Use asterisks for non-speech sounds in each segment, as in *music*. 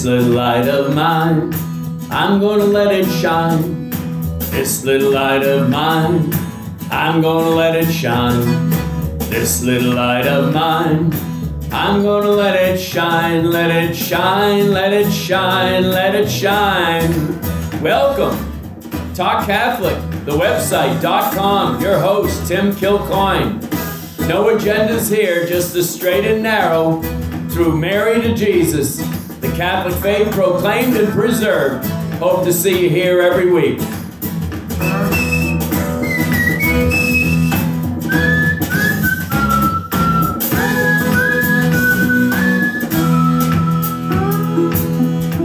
This little light of mine, I'm gonna let it shine. This little light of mine, I'm gonna let it shine. This little light of mine, I'm gonna let it shine, let it shine, let it shine, let it shine. Welcome, Talk Catholic, the website.com, your host, Tim Kilcoyne. No agendas here, just the straight and narrow, through Mary to Jesus, Catholic faith proclaimed and preserved. Hope to see you here every week.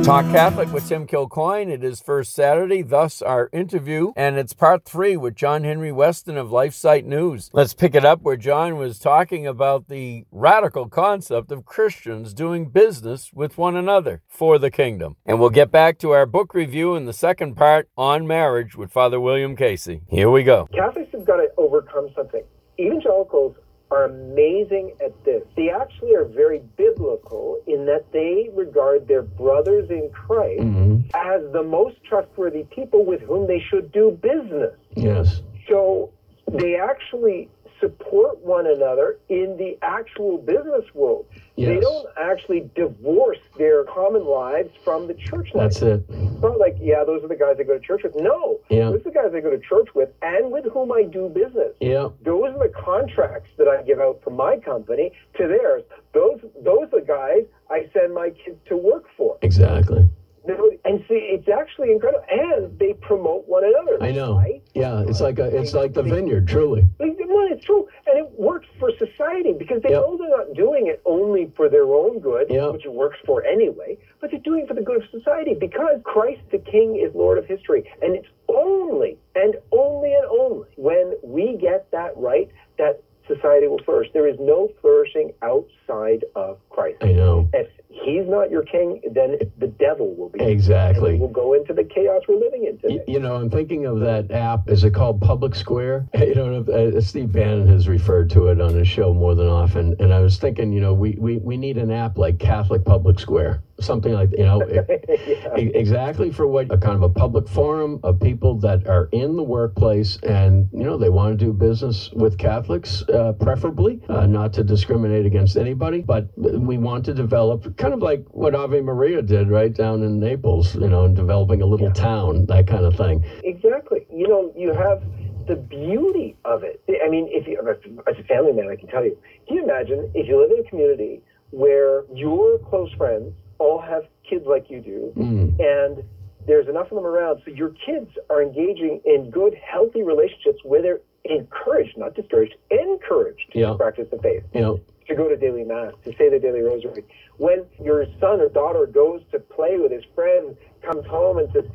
Talk Catholic with Tim Kilcoyne. It is first Saturday, thus our interview, and it's part three with John Henry Westen of LifeSite News. Let's pick it up where John was talking about the radical concept of Christians doing business with one another for the kingdom. And we'll get back to our book review in the second part on marriage with Father William Casey. Here we go. Catholics have got to overcome something. Evangelicals are amazing at this. They actually are very biblical in that they regard their brothers in Christ mm-hmm. as the most trustworthy people with whom they should do business. Yes. So they actually support one another in the actual business world. Yes. They don't actually divorce their common lives from the church life. That's it. It's not like, yeah, those are the guys I go to church with. No. Yeah. Those are the guys I go to church with and with whom I do business. Yeah. Those are the contracts that I give out from my company to theirs. Those those are the guys I send my kids to work for. Exactly and see, it's actually incredible, and they promote one another. I know. Right? Yeah, it's like a, it's like the vineyard, truly. Well, it's true, and it works for society because they yep. know they're not doing it only for their own good, yep. which it works for anyway, but they're doing it for the good of society because Christ the King is Lord of history, and it's only and only and only when we get that right that society will flourish. There is no flourishing outside of Christ. I know. If he's not your king, then the devil will be. Exactly. we'll go into the chaos we're living in today. You, know, I'm thinking of that app. Is it called Public Square? *laughs* You know, uh, Steve Bannon has referred to it on his show more than often. And I was thinking, you know, we, we, we need an app like Catholic Public Square something like you know *laughs* yeah. exactly for what a kind of a public forum of people that are in the workplace and you know they want to do business with catholics uh, preferably uh, not to discriminate against anybody but we want to develop kind of like what ave maria did right down in naples you know and developing a little yeah. town that kind of thing exactly you know you have the beauty of it i mean if you as a family man i can tell you can you imagine if you live in a community where your close friends all have kids like you do, mm. and there's enough of them around, so your kids are engaging in good, healthy relationships where they're encouraged, not discouraged, encouraged yeah. to practice the faith. Yeah. To go to daily mass, to say the daily rosary. When your son or daughter goes to play with his friend, comes home and says,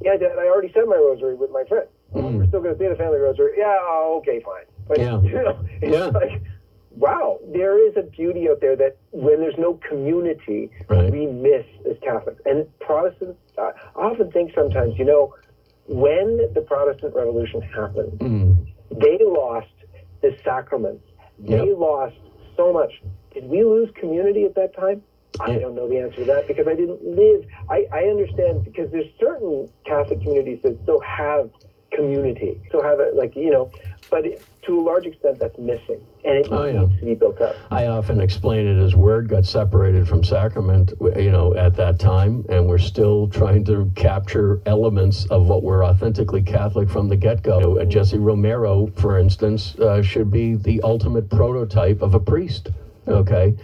"Yeah, Dad, I already said my rosary with my friend. Mm. We're still going to say the family rosary. Yeah, okay, fine. But, yeah. *laughs* You know, it's yeah. like wow, there is a beauty out there that when there's no community, right. we miss as Catholics. And Protestants, I often think sometimes, you know, when the Protestant Revolution happened, mm. they lost the sacraments. They yep. lost so much. Did we lose community at that time? I don't know the answer to that because I didn't live. I, I understand because there's certain Catholic communities that still have community, still have it like you know, but to a large extent, that's missing, and it oh, yeah. needs to be built up. I often explain it as word got separated from sacrament, you know, at that time, and we're still trying to capture elements of what were authentically Catholic from the get-go. You know, Jesse Romero, for instance, uh, should be the ultimate prototype of a priest. Okay,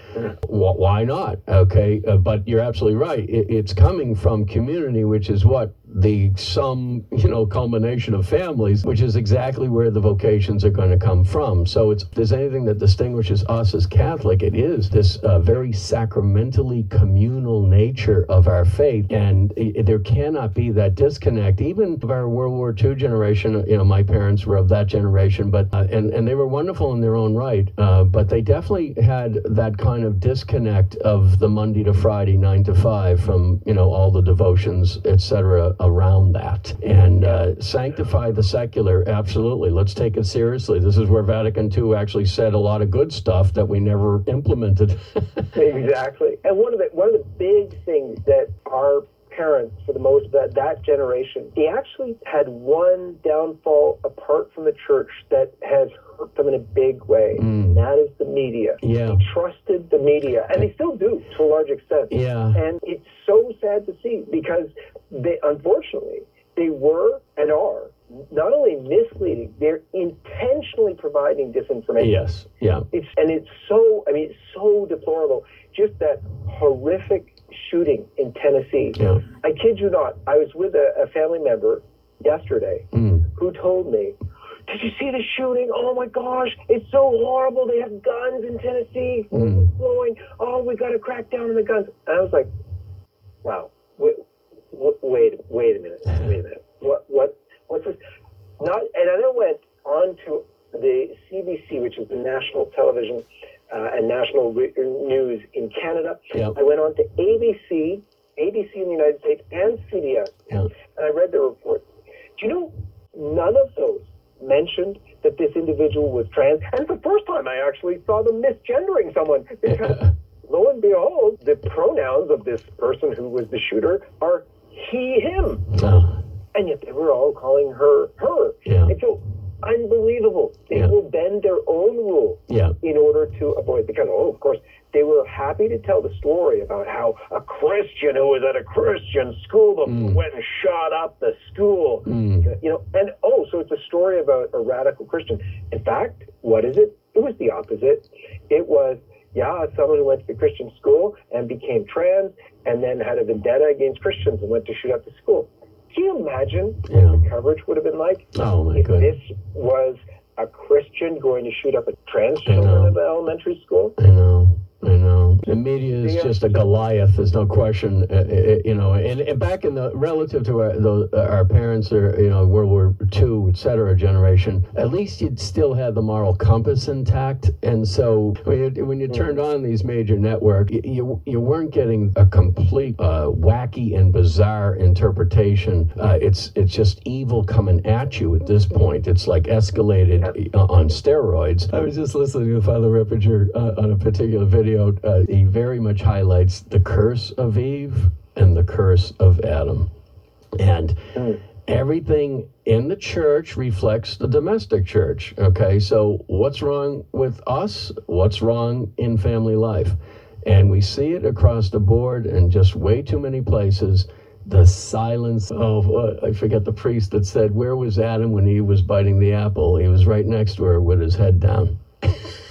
why not? Okay, uh, but you're absolutely right. It, it's coming from community, which is what the sum, you know, culmination of families, which is exactly where the vocations are going to come from. So it's there's anything that distinguishes us as Catholic, it is this uh, very sacramentally communal nature of our faith, and it, there cannot be that disconnect. Even of our World War II generation, you know, my parents were of that generation, but uh, and and they were wonderful in their own right, uh, but they definitely had that kind of disconnect of the Monday to Friday, nine to five, from you know all the devotions, etc around that and uh, sanctify the secular. Absolutely. Let's take it seriously. This is where Vatican II actually said a lot of good stuff that we never implemented. *laughs* exactly. And one of the one of the big things that our parents, for the most that that generation, they actually had one downfall apart from the church that has hurt them in a big way. Mm. That is the media. Yeah. They trusted the media, and they still do to a large extent. Yeah. And it's so sad to see because they, unfortunately, they were and are not only misleading, they're intentionally providing disinformation. Yes. Yeah. It's and it's so I mean it's so deplorable. Just that horrific shooting in Tennessee. Yeah. I kid you not. I was with a, a family member yesterday mm. who told me, "Did you see the shooting? Oh my gosh, it's so horrible. They have guns in Tennessee, mm. blowing. Oh, we got to crack down on the guns." And I was like, "Wow, wait, wait, wait a minute, wait a minute. What, what, what's this?" Not, and I then went on to the CBC, which is the national television uh, and national re- news in Canada. Yep. I went on to ABC, ABC in the United States, and CBS, yep. and I read the report. Do you know none of those mentioned that this individual was trans? And it's the first time I actually saw them misgendering someone because. *laughs* lo and behold, the pronouns of this person who was the shooter are he, him. Oh. And yet they were all calling her her. Yeah. And so unbelievable. They Yeah. will bend their own rule Yeah. in order to avoid because oh of course they were happy to tell the story about how a Christian who was at a Christian school Mm. went and shot up the school. You know, and so it's a story about a radical Christian. In fact, what is it? It was the opposite. It was yeah, someone who went to the Christian school and became trans and then had a vendetta against Christians and went to shoot up the school. Can you imagine Yeah. what the coverage would have been like Oh my if goodness. this was a Christian going to shoot up a trans children in the elementary school? I know. I know. The media is Yeah. just a Goliath. There's no question. Uh, uh, you know, and, and back in the relative to our, the, our parents or you know World War II, et cetera, generation, at least you'd still had the moral compass intact. And so when you, when you turned on these major networks, you, you weren't getting a complete uh, wacky and bizarre interpretation. Uh, it's it's just evil coming at you at this point. It's like escalated uh, on steroids. I was just listening to Father Ripperger uh, on a particular video. Uh, he very much highlights the curse of Eve and the curse of Adam. And everything in the church reflects the domestic church. Okay, so what's wrong with us? What's wrong in family life? And we see it across the board in just way too many places. The silence of, uh, I forget the priest that said, Where was Adam when he was biting the apple? He was right next to her with his head down. *laughs*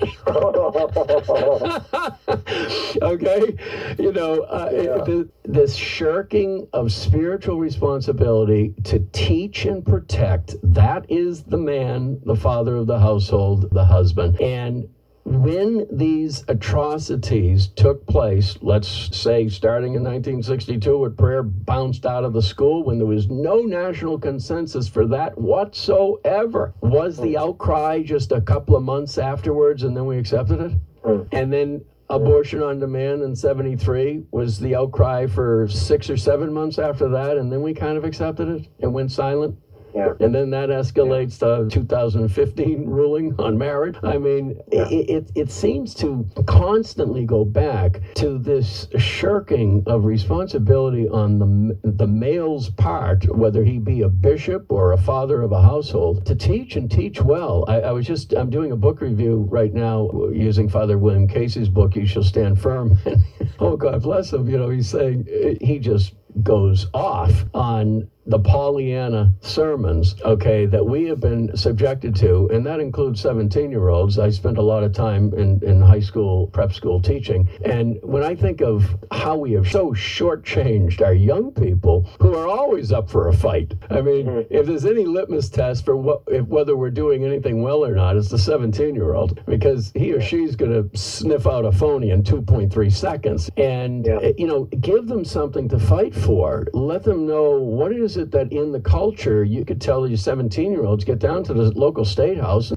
*laughs* okay you know uh, Yeah. th- this shirking of spiritual responsibility to teach and protect that is the man the father of the household the husband and when these atrocities took place, let's say starting in 1962, when prayer bounced out of the school, when there was no national consensus for that whatsoever, was the outcry just a couple of months afterwards and then we accepted it? Hmm. And then abortion on demand in 73 was the outcry for six or seven months after that and then we kind of accepted it and went silent Yeah. and then that escalates to 2015 ruling on marriage. I mean, Yeah. it, it, it seems to constantly go back to this shirking of responsibility on the, the male's part, whether he be a bishop or a father of a household, to teach and teach well. I, I was just, I'm doing a book review right now using Father William Casey's book, You Shall Stand Firm. *laughs* oh, God bless him. You know, he's saying he just goes off on the Pollyanna sermons, okay, that we have been subjected to, and that includes 17 year olds. I spent a lot of time in, in high school, prep school teaching. And when I think of how we have so shortchanged our young people who are always up for a fight, I mean, mm-hmm. if there's any litmus test for what, if, whether we're doing anything well or not, it's the 17 year old because he or she's going to sniff out a phony in 2.3 seconds. And, Yeah. you know, give them something to fight for. Let them know what is it that in the culture you could tell these 17 year olds get down to the local state house,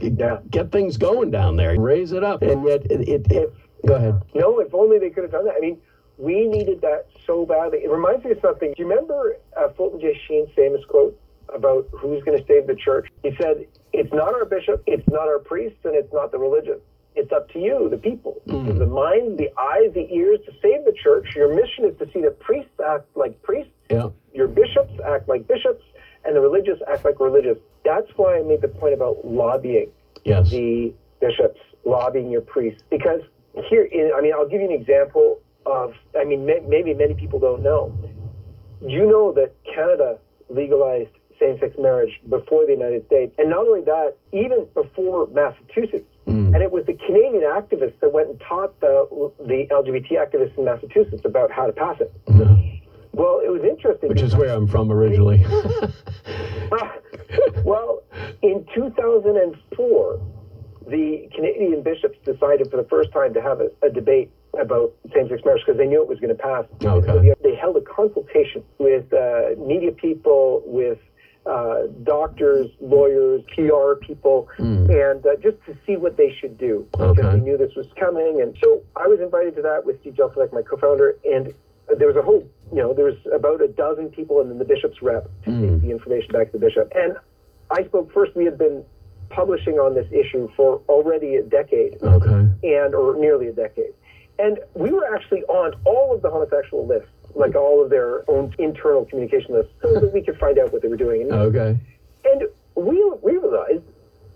get things going down there, raise it up. And yet, it, it, it go ahead. No, if only they could have done that. I mean, we needed that so badly. It reminds me of something. Do you remember uh, Fulton J. Sheen's famous quote about who's going to save the church? He said, It's not our bishop, it's not our priests, and it's not the religion. It's up to you, the people. The mind, the eyes, the ears to save the church. Your mission is to see that priests act like priests, Yeah. your bishops act like bishops, and the religious act like religious. That's why I made the point about lobbying Yes. the bishops, lobbying your priests. Because here, in, I mean, I'll give you an example of, I mean, may, maybe many people don't know. You know that Canada legalized same sex marriage before the United States? And not only that, even before Massachusetts. Mm. And it was the Canadian activists that went and taught the, the LGBT activists in Massachusetts about how to pass it. Well, it was interesting. Which is where I'm from originally. *laughs* well, in 2004, the Canadian bishops decided for the first time to have a, a debate about same-sex marriage because they knew it was going to pass. Okay. So they, they held a consultation with uh, media people, with uh, doctors, lawyers, PR people, and uh, just to see what they should do. Because they knew this was coming. And so I was invited to that with Steve Jalsevac, my co-founder, and there was a whole, you know, there was about a dozen people and then the bishop's rep to take the information back to the bishop. And I spoke first. We had been publishing on this issue for already a decade okay. and or nearly a decade. And we were actually on all of the homosexual lists, like all of their own internal communication lists, so that we could find out what they were doing. And, Okay. and we, we realized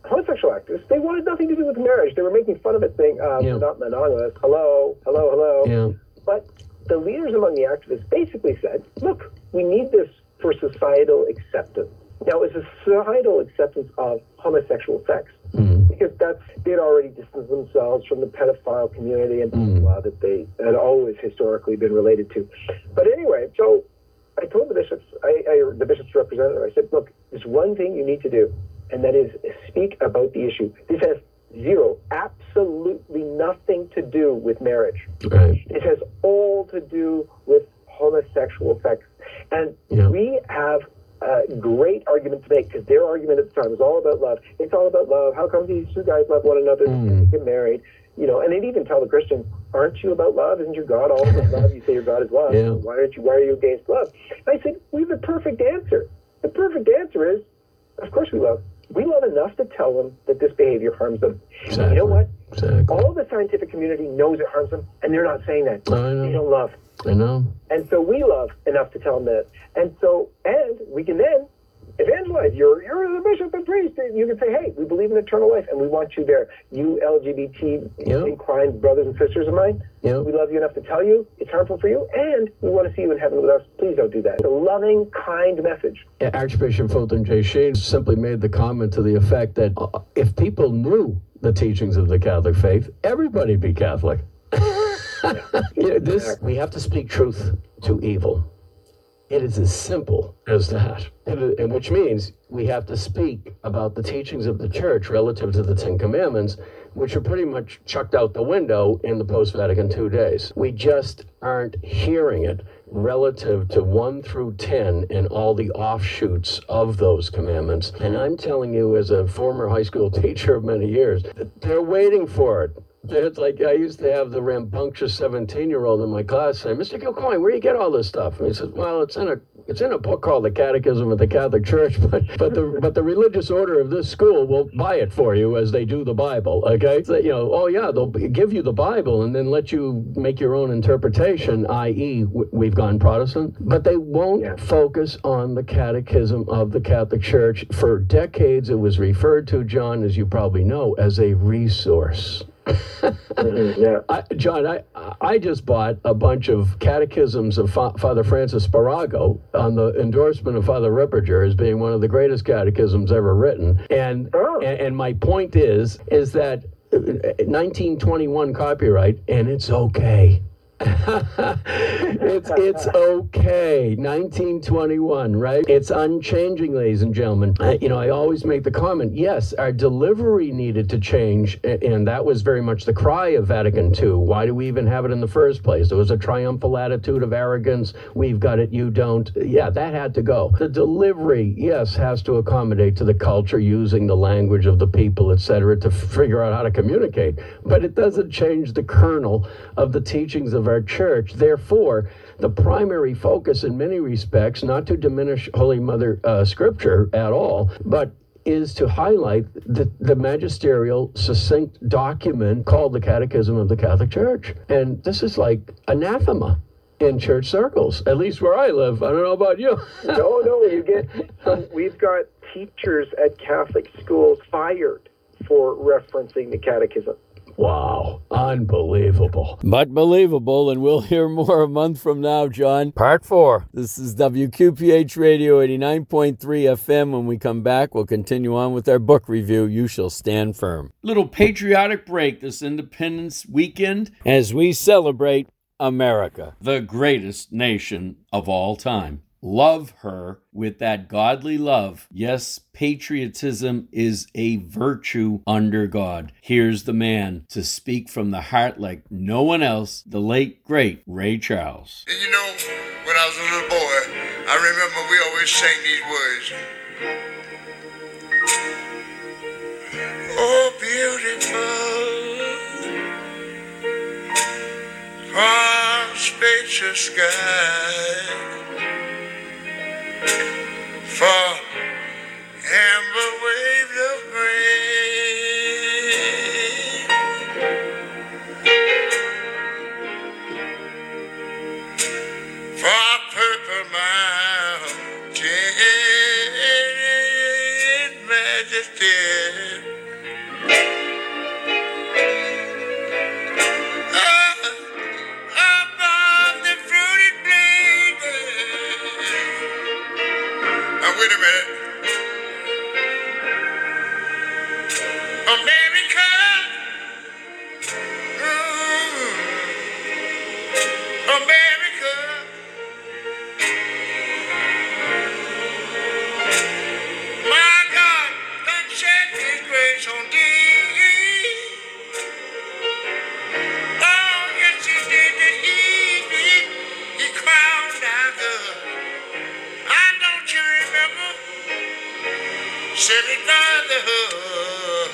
homosexual actors, they wanted nothing to do with marriage. They were making fun of it, saying, um, Yeah. not monogamous. Hello, hello, hello. Yeah. But the leaders among the activists basically said, look, we need this for societal acceptance. Now, it's a societal acceptance of homosexual sex mm-hmm. because that's they had already distanced themselves from the pedophile community and blah, blah, mm-hmm. blah, that they had always historically been related to. But anyway, so I told the bishops, I, I the bishops representative, I said, look, there's one thing you need to do, and that is speak about the issue. This has zero, absolutely nothing to do with marriage. Right. It has all to do with homosexual sex. And Yeah. we have a great argument to make because their argument at the time was all about love. It's all about love. How come these two guys love one another mm. and get married? You know, and they'd even tell the Christian, "Aren't you about love? Isn't your God all about love? You say your God is love. Yeah. Why aren't you? Why are you against love?" And I said, "We have the perfect answer. The perfect answer is, of course we love. We love enough to tell them that this behavior harms them. And You know what? Exactly. All the scientific community knows it harms them, and they're not saying that. I know. They don't love. I know. And so we love enough to tell them that. And so, and we can then evangelize. You're, you're the bishop and priest. You can say, hey, we believe in eternal life, and we want you there. You LGBT Yeah. inclined brothers and sisters of mine, Yeah. we love you enough to tell you it's harmful for you, and we want to see you in heaven with us. Please don't do that. It's a loving, kind message. Archbishop Fulton J. Sheen simply made the comment to the effect that uh, if people knew the teachings of the Catholic faith, everybody'd be Catholic. *laughs* Yeah, this we have to speak truth to evil. It is as simple as that, and, which means we have to speak about the teachings of the church relative to the Ten Commandments, which are pretty much chucked out the window in the post Vatican II days. We just aren't hearing it relative to 1 through 10 and all the offshoots of those commandments. And I'm telling you, as a former high school *laughs* teacher of many years, they're waiting for it. It's like I used to have the rambunctious 17 year old in my class say, Mr. Kilcoyne, where do you get all this stuff? And he says, Well, it's in a it's in a book called the Catechism of the Catholic Church, *laughs* but but the but the religious order of this school will buy it for you as they do the Bible. Okay, so, you know, oh yeah, they'll give you the Bible and then let you make your own interpretation, i.e., we've gone Protestant, but they won't Yeah. focus on the Catechism of the Catholic Church. For decades, it was referred to, John, as you probably know, as a resource. Yeah. I, John, I I just bought a bunch of catechisms of Fa- Father Francis Spirago on the endorsement of Father Ripperger as being one of the greatest catechisms ever written. And Oh. and, and my point is is that uh, 1921 copyright, and it's okay. It's it's okay. 1921, right? It's unchanging, ladies and gentlemen. Uh, you know, I always make the comment. Yes, our delivery needed to change, and that was very much the cry of Vatican II. Why do we even have it in the first place? It was a triumphal attitude of arrogance. We've got it, you don't. Yeah, that had to go. The delivery, yes, has to accommodate to the culture using the language of the people, etc., to figure out how to communicate. But it doesn't change the kernel of the teachings of our church. Therefore, the primary focus, in many respects, not to diminish Holy Mother uh, Scripture at all, but is to highlight the, the magisterial, succinct document called the Catechism of the Catholic Church. And this is like anathema. in church circles, at least where I live. I don't know about you. *laughs* no, no, you get. We've got teachers at Catholic schools fired for referencing the catechism. Wow, unbelievable. But believable, and we'll hear more a month from now, John. Part four. This is WQPH Radio 89.3 FM. When we come back, we'll continue on with our book review, You Shall Stand Firm. Little patriotic break this Independence weekend as we celebrate America, the greatest nation of all time love her with that godly love. Yes, patriotism is a virtue under God. Here's the man to speak from the heart like no one else, the late, great Ray Charles. And you know, when I was a little boy, I remember we always sang these words. Oh, beautiful, far spacious sky for amber waves of grain. For purple mountain majesty. Sitting by the hood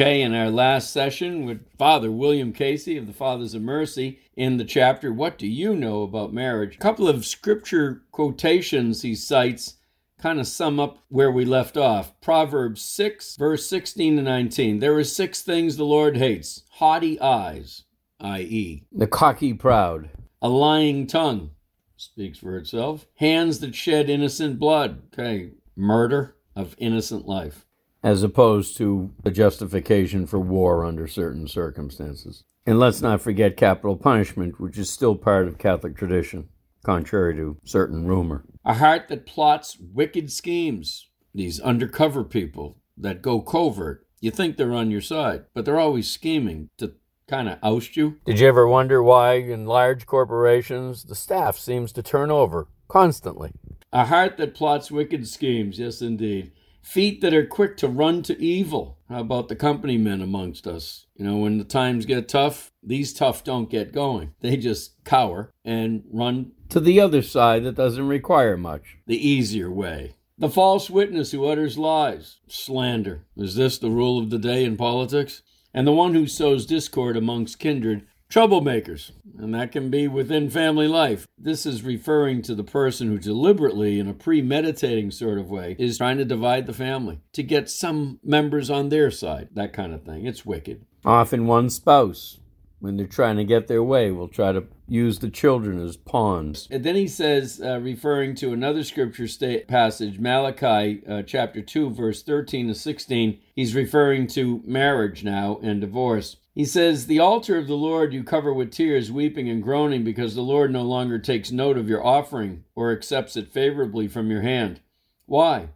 Okay, in our last session with Father William Casey of the Fathers of Mercy in the chapter, What Do You Know About Marriage? A couple of scripture quotations he cites kind of sum up where we left off. Proverbs 6, verse 16 to 19. There are six things the Lord hates haughty eyes, i.e., the cocky proud, a lying tongue, speaks for itself, hands that shed innocent blood, okay, murder of innocent life as opposed to a justification for war under certain circumstances. And let's not forget capital punishment, which is still part of Catholic tradition, contrary to certain rumor. A heart that plots wicked schemes, these undercover people that go covert. You think they're on your side, but they're always scheming to kind of oust you. Did you ever wonder why in large corporations the staff seems to turn over constantly? A heart that plots wicked schemes, yes, indeed feet that are quick to run to evil. How about the company men amongst us? You know, when the times get tough, these tough don't get going. They just cower and run to the other side that doesn't require much, the easier way. The false witness who utters lies, slander. Is this the rule of the day in politics? And the one who sows discord amongst kindred troublemakers, and that can be within family life. This is referring to the person who deliberately, in a premeditating sort of way, is trying to divide the family to get some members on their side, that kind of thing. It's wicked. Often one spouse when they're trying to get their way, will try to use the children as pawns. And then he says, uh, referring to another scripture state passage, Malachi uh, chapter 2, verse 13 to 16, he's referring to marriage now and divorce. He says, The altar of the Lord you cover with tears, weeping and groaning, because the Lord no longer takes note of your offering or accepts it favorably from your hand. Why?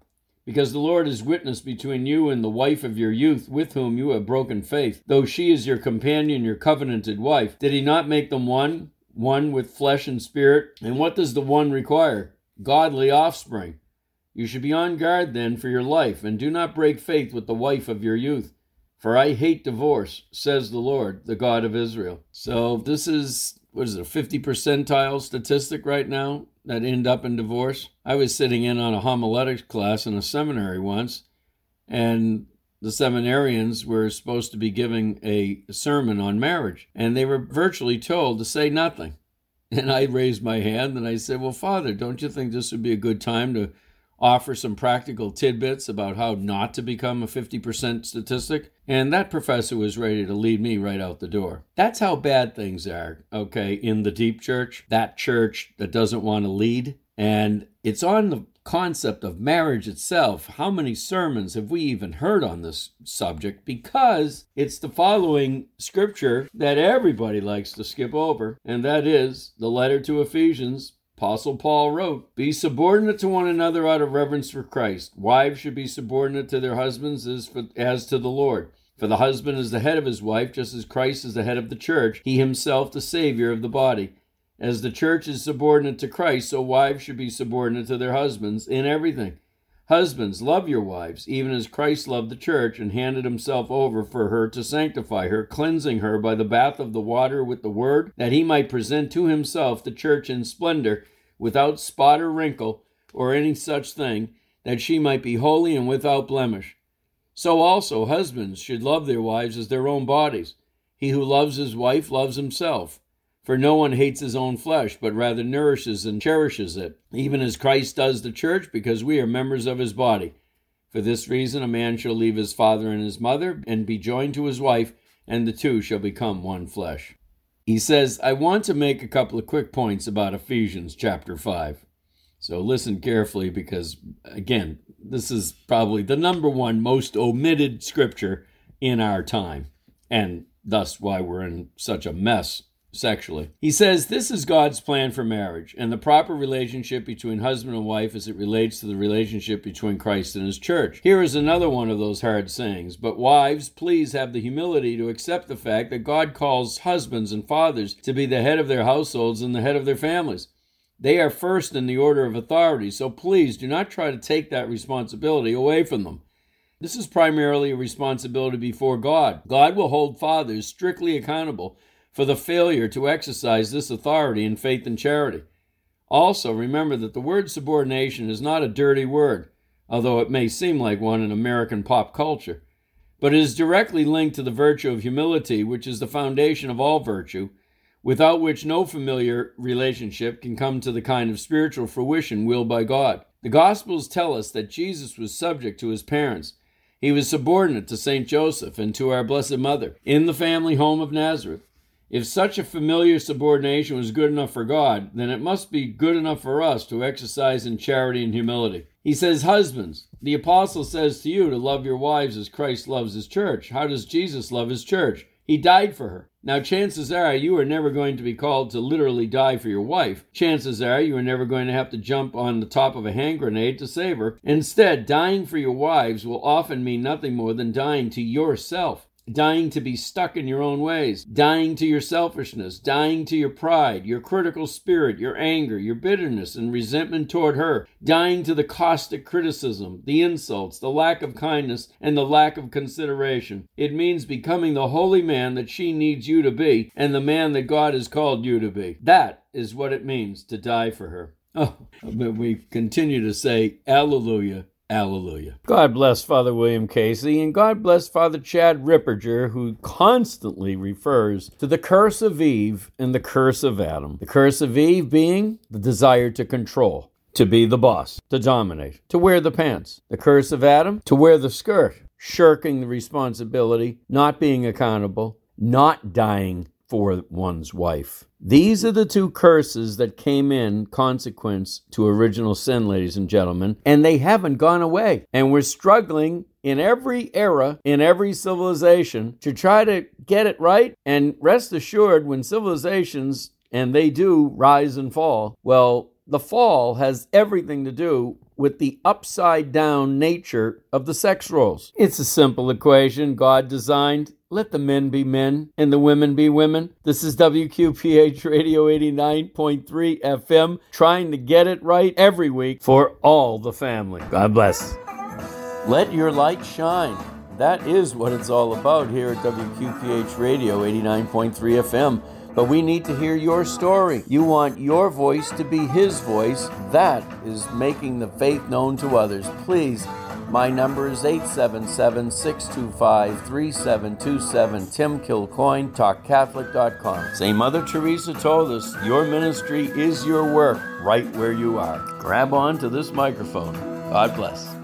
Because the Lord is witness between you and the wife of your youth, with whom you have broken faith, though she is your companion, your covenanted wife. Did he not make them one, one with flesh and spirit? And what does the one require? Godly offspring. You should be on guard then for your life, and do not break faith with the wife of your youth. For I hate divorce, says the Lord, the God of Israel. So this is, what is it, a 50 percentile statistic right now? that end up in divorce. I was sitting in on a homiletics class in a seminary once, and the seminarians were supposed to be giving a sermon on marriage, and they were virtually told to say nothing. And I raised my hand and I said, Well, Father, don't you think this would be a good time to offer some practical tidbits about how not to become a 50% statistic. And that professor was ready to lead me right out the door. That's how bad things are, okay, in the deep church, that church that doesn't want to lead. And it's on the concept of marriage itself. How many sermons have we even heard on this subject? Because it's the following scripture that everybody likes to skip over, and that is the letter to Ephesians, Apostle Paul wrote, Be subordinate to one another out of reverence for Christ. Wives should be subordinate to their husbands as, for, as to the Lord. For the husband is the head of his wife, just as Christ is the head of the church, he himself the Savior of the body. As the church is subordinate to Christ, so wives should be subordinate to their husbands in everything. Husbands, love your wives, even as Christ loved the church and handed himself over for her to sanctify her, cleansing her by the bath of the water with the word, that he might present to himself the church in splendor, without spot or wrinkle, or any such thing, that she might be holy and without blemish. So also husbands should love their wives as their own bodies. He who loves his wife loves himself. For no one hates his own flesh, but rather nourishes and cherishes it, even as Christ does the church, because we are members of his body. For this reason, a man shall leave his father and his mother, and be joined to his wife, and the two shall become one flesh. He says, I want to make a couple of quick points about Ephesians chapter 5. So listen carefully because, again, this is probably the number one most omitted scripture in our time, and thus why we're in such a mess sexually. He says this is God's plan for marriage and the proper relationship between husband and wife as it relates to the relationship between Christ and his church. Here is another one of those hard sayings. But wives, please have the humility to accept the fact that God calls husbands and fathers to be the head of their households and the head of their families. They are first in the order of authority, so please do not try to take that responsibility away from them. This is primarily a responsibility before God. God will hold fathers strictly accountable for the failure to exercise this authority in faith and charity. Also, remember that the word subordination is not a dirty word, although it may seem like one in American pop culture, but it is directly linked to the virtue of humility, which is the foundation of all virtue, without which no familiar relationship can come to the kind of spiritual fruition willed by God. The Gospels tell us that Jesus was subject to his parents. He was subordinate to St. Joseph and to our Blessed Mother in the family home of Nazareth. If such a familiar subordination was good enough for God, then it must be good enough for us to exercise in charity and humility. He says, Husbands, the apostle says to you to love your wives as Christ loves his church. How does Jesus love his church? He died for her. Now, chances are you are never going to be called to literally die for your wife. Chances are you are never going to have to jump on the top of a hand grenade to save her. Instead, dying for your wives will often mean nothing more than dying to yourself dying to be stuck in your own ways, dying to your selfishness, dying to your pride, your critical spirit, your anger, your bitterness and resentment toward her, dying to the caustic criticism, the insults, the lack of kindness, and the lack of consideration. It means becoming the holy man that she needs you to be and the man that God has called you to be. That is what it means to die for her. Oh, but we continue to say, Alleluia, Hallelujah. God bless Father William Casey and God bless Father Chad Ripperger, who constantly refers to the curse of Eve and the curse of Adam. The curse of Eve being the desire to control, to be the boss, to dominate, to wear the pants. The curse of Adam, to wear the skirt, shirking the responsibility, not being accountable, not dying for one's wife. These are the two curses that came in consequence to original sin, ladies and gentlemen, and they haven't gone away. And we're struggling in every era, in every civilization, to try to get it right. And rest assured, when civilizations, and they do rise and fall, well, the fall has everything to do with the upside down nature of the sex roles. It's a simple equation God designed. Let the men be men and the women be women. This is WQPH Radio 89.3 FM, trying to get it right every week for all the family. God bless. Let your light shine. That is what it's all about here at WQPH Radio 89.3 FM. But we need to hear your story. You want your voice to be his voice. That is making the faith known to others. Please, my number is 877 625 3727. Tim Kilcoyne, TalkCatholic.com. St. Mother Teresa told us your ministry is your work right where you are. Grab on to this microphone. God bless.